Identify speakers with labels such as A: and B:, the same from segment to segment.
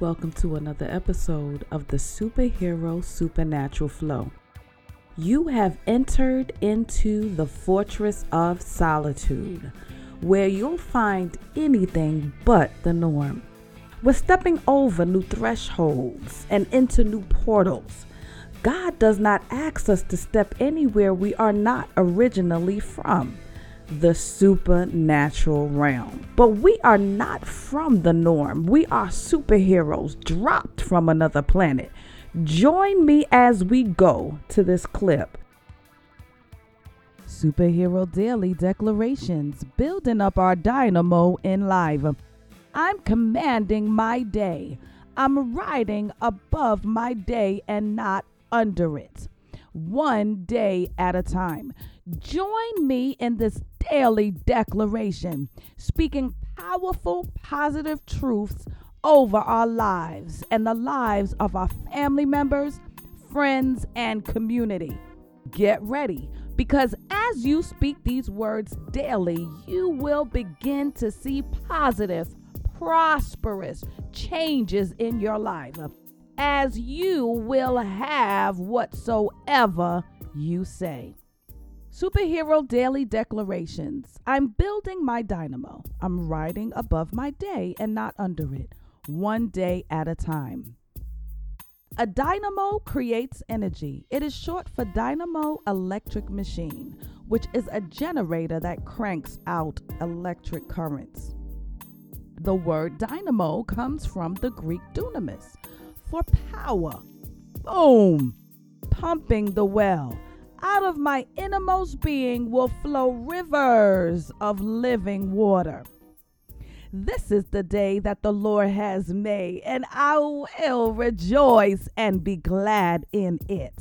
A: Welcome to another episode of the Superhero Supernatural Flow. You have entered into the fortress of solitude, where you'll find anything but the norm. We're stepping over new thresholds and into new portals. God does not ask us to step anywhere we are not originally from the supernatural realm. But we are not from the norm. We are superheroes dropped from another planet. Join me as we go to this clip. Superhero Daily Declarations, building up our dynamo in live. I'm commanding my day. I'm riding above my day and not under it. One day at a time. Join me in this daily declaration, speaking powerful, positive truths over our lives and the lives of our family members, friends, and community. Get ready because as you speak these words daily, you will begin to see positive, prosperous changes in your life as you will have whatsoever you say. Superhero Daily Declarations. I'm building my dynamo. I'm riding above my day and not under it, one day at a time. A dynamo creates energy. It is short for dynamo electric machine, which is a generator that cranks out electric currents. The word dynamo comes from the Greek dunamis for power. Boom! Pumping the well out of my innermost being will flow rivers of living water. This is the day that the Lord has made, and I will rejoice and be glad in it.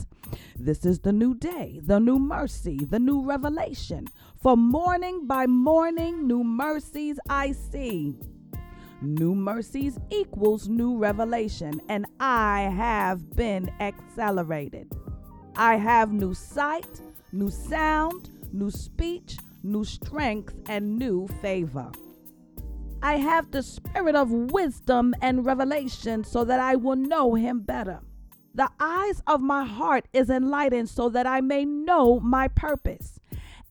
A: This is the new day, the new mercy, the new revelation. For morning by morning, new mercies I see. New mercies equals new revelation, and I have been accelerated. I have new sight, new sound, new speech, new strength, and new favor. I have the spirit of wisdom and revelation so that I will know him better. The eyes of my heart is enlightened so that I may know my purpose.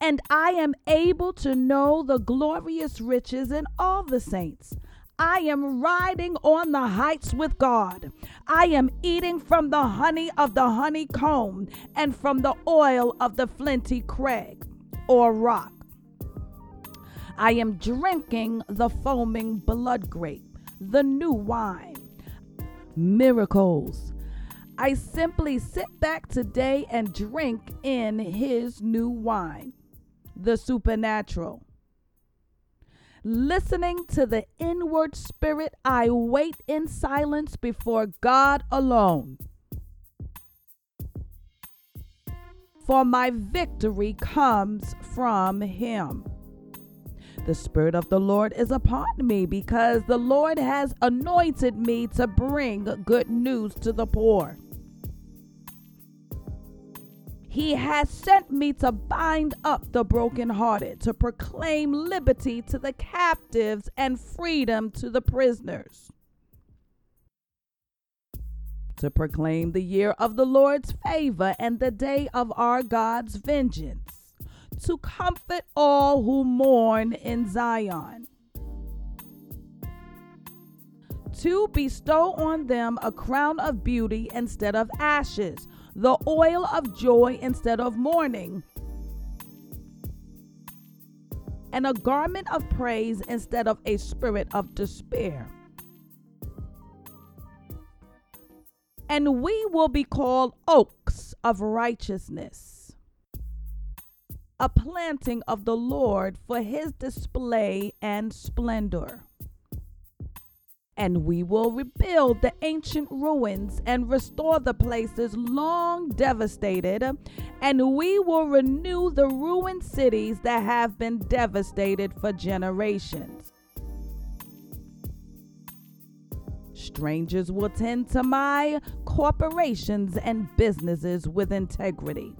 A: And I am able to know the glorious riches in all the saints. I am riding on the heights with God. I am eating from the honey of the honeycomb and from the oil of the flinty crag or rock. I am drinking the foaming blood grape, the new wine. Miracles. I simply sit back today and drink in his new wine, the supernatural. Listening to the inward spirit, I wait in silence before God alone. For my victory comes from Him. The Spirit of the Lord is upon me because the Lord has anointed me to bring good news to the poor. He has sent me to bind up the brokenhearted, to proclaim liberty to the captives and freedom to the prisoners, to proclaim the year of the Lord's favor and the day of our God's vengeance, to comfort all who mourn in Zion. To bestow on them a crown of beauty instead of ashes the oil of joy instead of mourning, and a garment of praise instead of a spirit of despair. And we will be called oaks of righteousness, a planting of the Lord for his display and splendor and we will rebuild the ancient ruins and restore the places long devastated, and we will renew the ruined cities that have been devastated for generations. Strangers will tend to my corporations and businesses with integrity.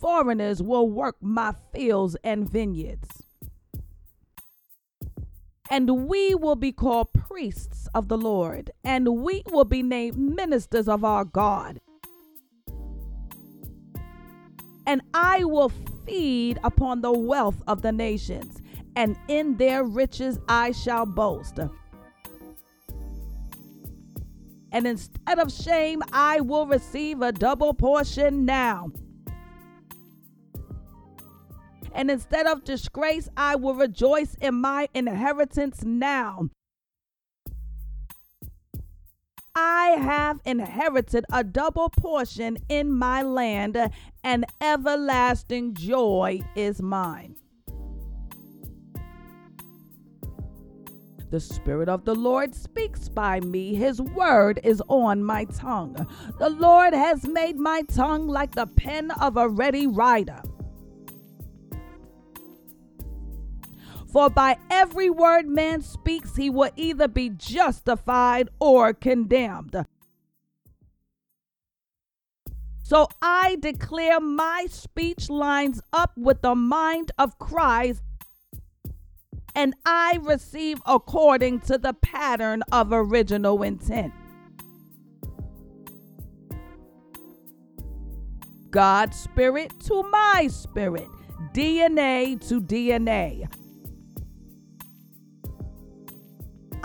A: Foreigners will work my fields and vineyards and we will be called priests of the Lord, and we will be named ministers of our God. And I will feed upon the wealth of the nations, and in their riches I shall boast. And instead of shame, I will receive a double portion now. And instead of disgrace, I will rejoice in my inheritance now. I have inherited a double portion in my land, and everlasting joy is mine. The Spirit of the Lord speaks by me. His word is on my tongue. The Lord has made my tongue like the pen of a ready writer. For by every word man speaks, he will either be justified or condemned. So I declare my speech lines up with the mind of Christ, and I receive according to the pattern of original intent. God's spirit to my spirit, DNA to DNA.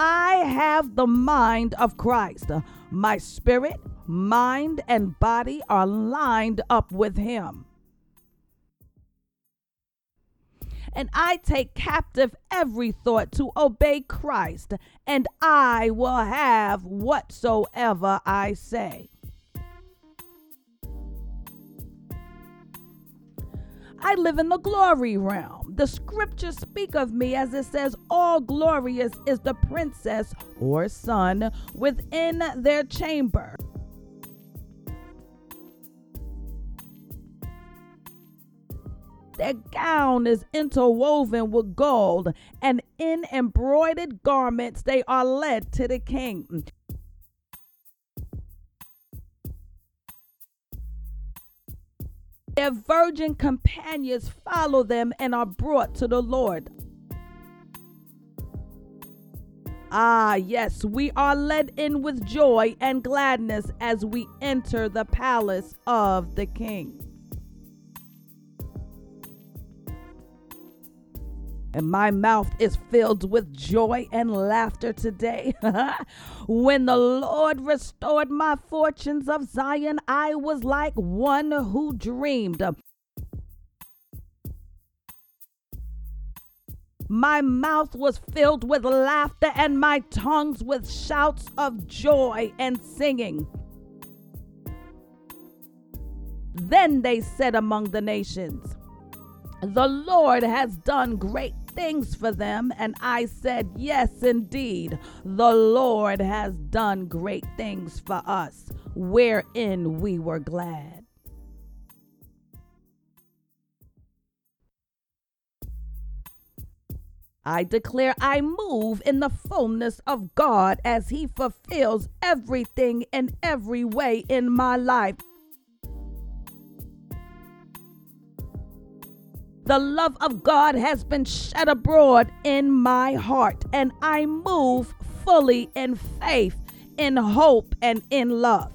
A: I have the mind of Christ. My spirit, mind, and body are lined up with Him. And I take captive every thought to obey Christ, and I will have whatsoever I say. I live in the glory realm. The scriptures speak of me as it says, All glorious is the princess or son within their chamber. Their gown is interwoven with gold, and in embroidered garments they are led to the king. Their virgin companions follow them and are brought to the Lord. Ah, yes, we are led in with joy and gladness as we enter the palace of the King. And my mouth is filled with joy and laughter today. when the Lord restored my fortunes of Zion, I was like one who dreamed. My mouth was filled with laughter and my tongues with shouts of joy and singing. Then they said among the nations, The Lord has done great things for them. And I said, Yes, indeed, the Lord has done great things for us, wherein we were glad. I declare I move in the fullness of God as He fulfills everything in every way in my life. The love of God has been shed abroad in my heart, and I move fully in faith, in hope, and in love.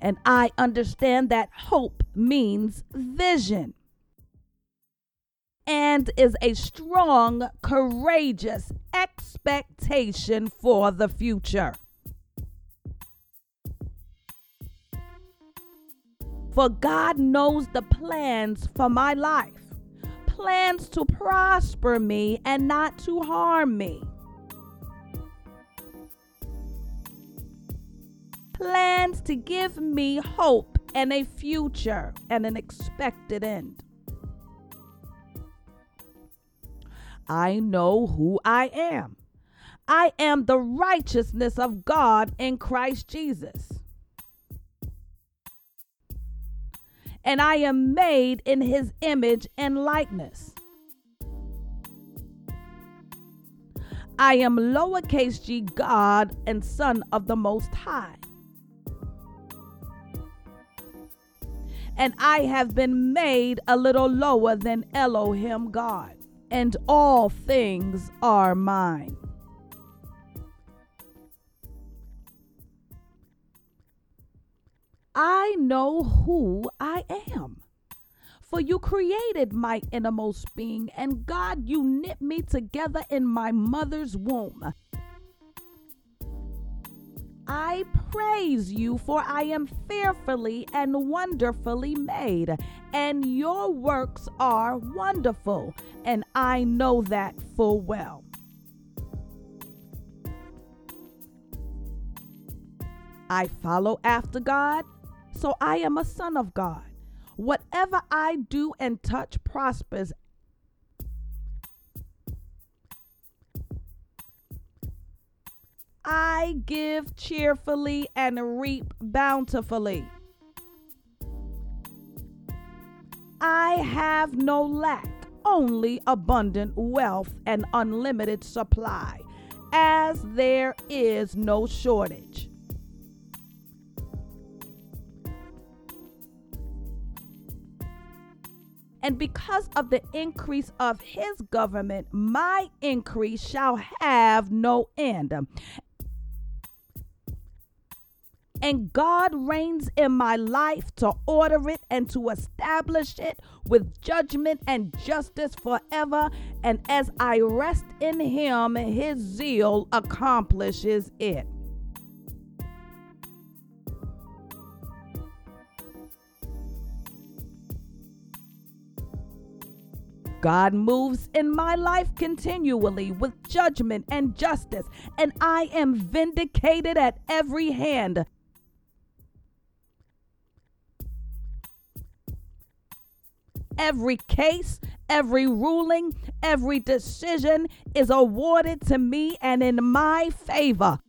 A: And I understand that hope means vision and is a strong, courageous expectation for the future. For God knows the plans for my life plans to prosper me and not to harm me. Plans to give me hope and a future and an expected end. I know who I am. I am the righteousness of God in Christ Jesus. And I am made in his image and likeness. I am lowercase g God and Son of the Most High. and I have been made a little lower than Elohim God, and all things are mine. I know who I am. For you created my innermost being, and God, you knit me together in my mother's womb. I praise you, for I am fearfully and wonderfully made, and your works are wonderful, and I know that full well. I follow after God so I am a son of God. Whatever I do and touch prospers. I give cheerfully and reap bountifully. I have no lack, only abundant wealth and unlimited supply, as there is no shortage. And because of the increase of his government, my increase shall have no end. And God reigns in my life to order it and to establish it with judgment and justice forever. And as I rest in Him, His zeal accomplishes it. God moves in my life continually with judgment and justice, and I am vindicated at every hand. Every case, every ruling, every decision is awarded to me and in my favor.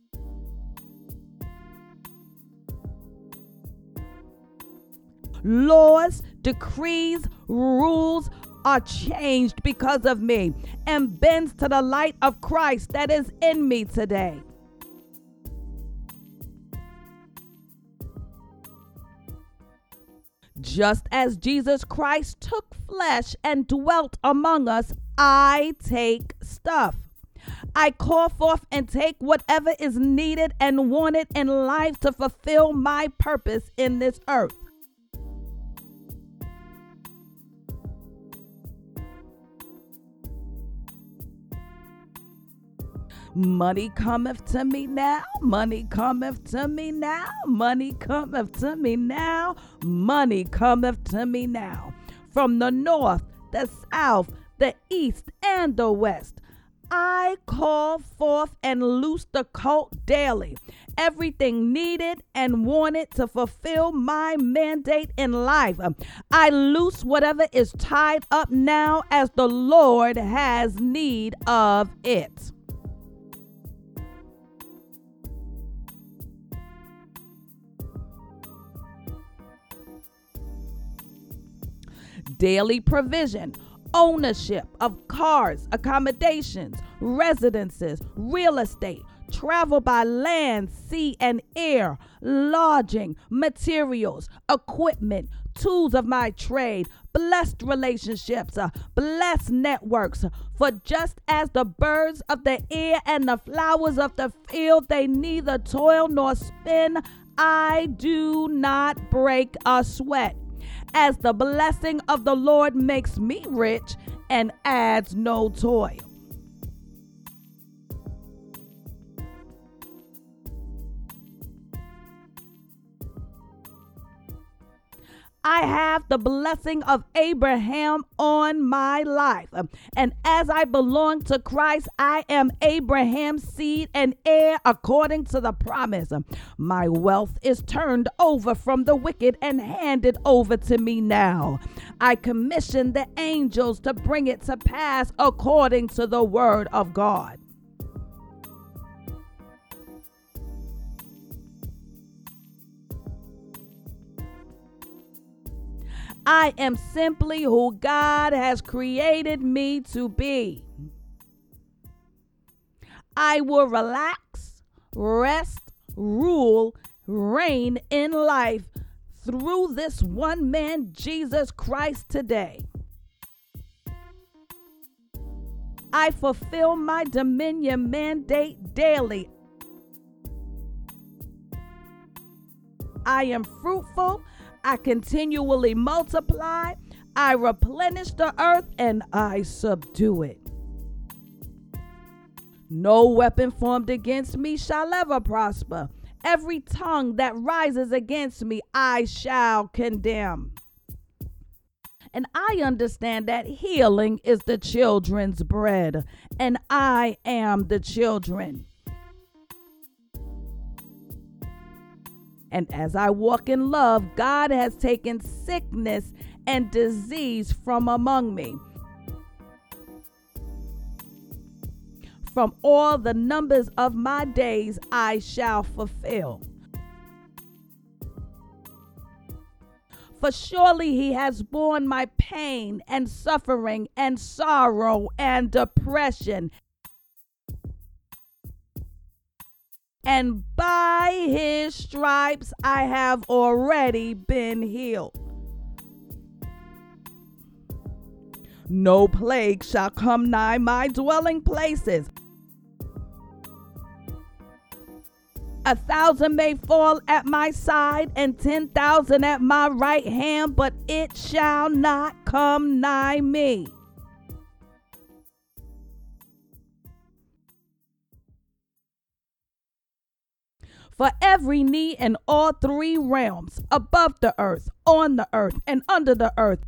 A: Laws, decrees, rules, are changed because of me and bends to the light of Christ that is in me today. Just as Jesus Christ took flesh and dwelt among us, I take stuff. I call forth and take whatever is needed and wanted in life to fulfill my purpose in this earth. Money cometh to me now, money cometh to me now, money cometh to me now, money cometh to me now. From the north, the south, the east, and the west. I call forth and loose the colt daily. Everything needed and wanted to fulfill my mandate in life. I loose whatever is tied up now as the Lord has need of it. Daily provision, ownership of cars, accommodations, residences, real estate, travel by land, sea, and air, lodging, materials, equipment, tools of my trade, blessed relationships, uh, blessed networks. For just as the birds of the air and the flowers of the field, they neither toil nor spin, I do not break a sweat as the blessing of the Lord makes me rich and adds no toil. I have the blessing of Abraham on my life. And as I belong to Christ, I am Abraham's seed and heir according to the promise. My wealth is turned over from the wicked and handed over to me now. I commission the angels to bring it to pass according to the word of God. I am simply who God has created me to be. I will relax, rest, rule, reign in life through this one man, Jesus Christ, today. I fulfill my dominion mandate daily. I am fruitful. I continually multiply. I replenish the earth and I subdue it. No weapon formed against me shall ever prosper. Every tongue that rises against me, I shall condemn. And I understand that healing is the children's bread, and I am the children. And as I walk in love, God has taken sickness and disease from among me. From all the numbers of my days, I shall fulfill. For surely he has borne my pain and suffering and sorrow and depression. And by his stripes I have already been healed. No plague shall come nigh my dwelling places. A thousand may fall at my side and ten thousand at my right hand, but it shall not come nigh me. For every knee in all three realms, above the earth, on the earth, and under the earth,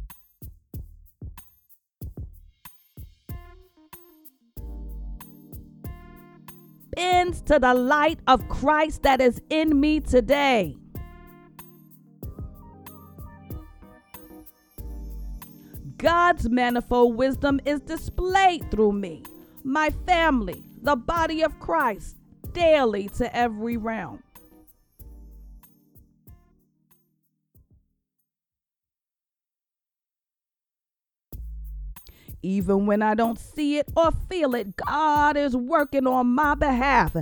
A: bends to the light of Christ that is in me today. God's manifold wisdom is displayed through me, my family, the body of Christ, daily to every realm. Even when I don't see it or feel it, God is working on my behalf.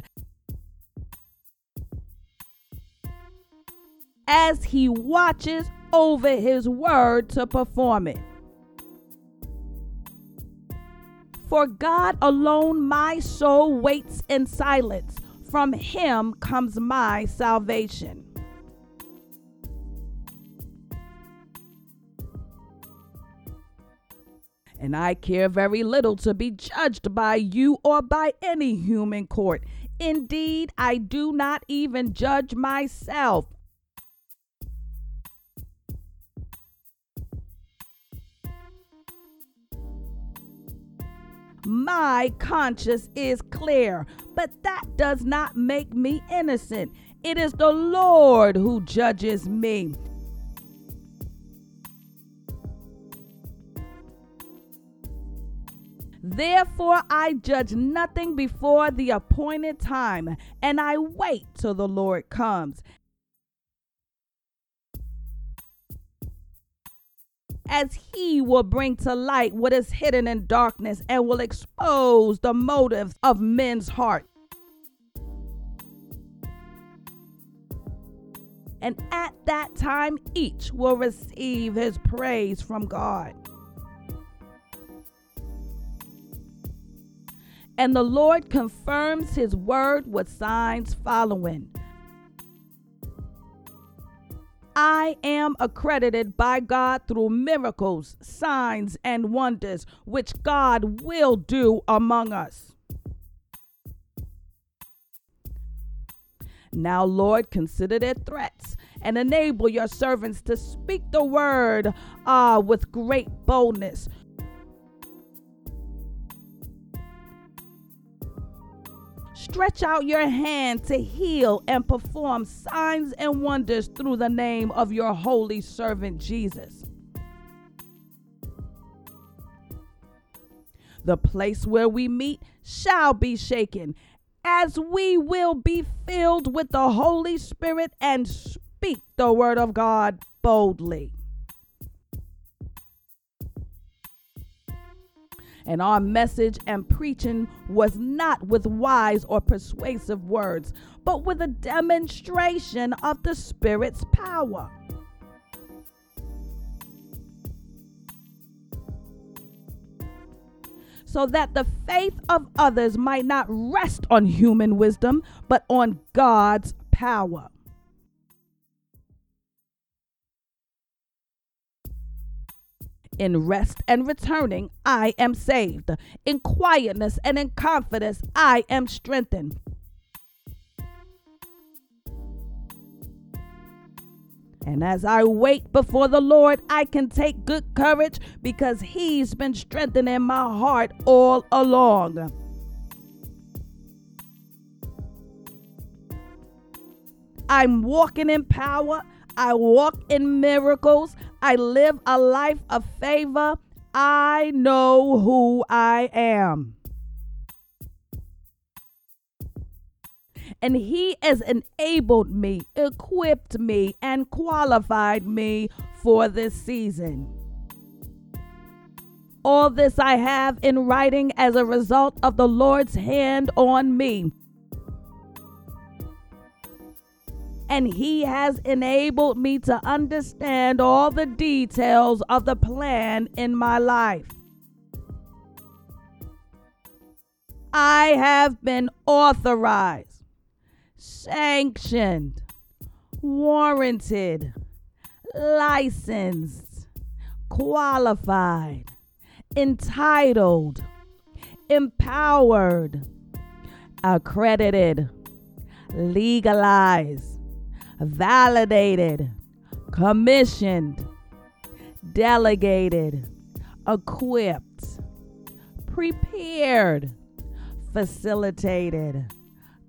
A: As He watches over His word to perform it. For God alone my soul waits in silence. From Him comes my salvation. and I care very little to be judged by you or by any human court. Indeed, I do not even judge myself. My conscience is clear, but that does not make me innocent. It is the Lord who judges me. Therefore, I judge nothing before the appointed time, and I wait till the Lord comes. As he will bring to light what is hidden in darkness and will expose the motives of men's heart. And at that time, each will receive his praise from God. and the Lord confirms his word with signs following. I am accredited by God through miracles, signs, and wonders, which God will do among us. Now, Lord, consider their threats and enable your servants to speak the word uh, with great boldness. Stretch out your hand to heal and perform signs and wonders through the name of your holy servant Jesus. The place where we meet shall be shaken, as we will be filled with the Holy Spirit and speak the word of God boldly. and our message and preaching was not with wise or persuasive words, but with a demonstration of the Spirit's power. so that the faith of others might not rest on human wisdom, but on God's power. In rest and returning, I am saved. In quietness and in confidence, I am strengthened. And as I wait before the Lord, I can take good courage because He's been strengthening my heart all along. I'm walking in power. I walk in miracles. I live a life of favor. I know who I am. and He has enabled me, equipped me, and qualified me for this season. All this I have in writing as a result of the Lord's hand on me. And He has enabled me to understand all the details of the plan in my life. I have been authorized sanctioned, warranted, licensed, qualified, entitled, empowered, accredited, legalized, validated, commissioned, delegated, equipped, prepared, facilitated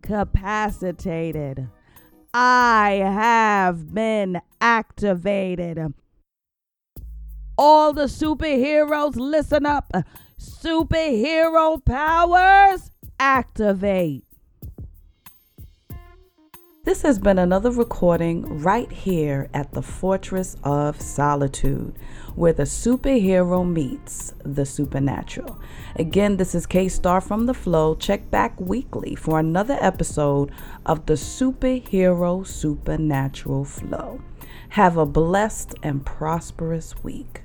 A: capacitated. I have been activated. All the superheroes, listen up. Superhero powers, activate. This has been another recording right here at the Fortress of Solitude, where the superhero meets the supernatural. Again, this is K Star from The Flow. Check back weekly for another episode of the Superhero Supernatural Flow. Have a blessed and prosperous week.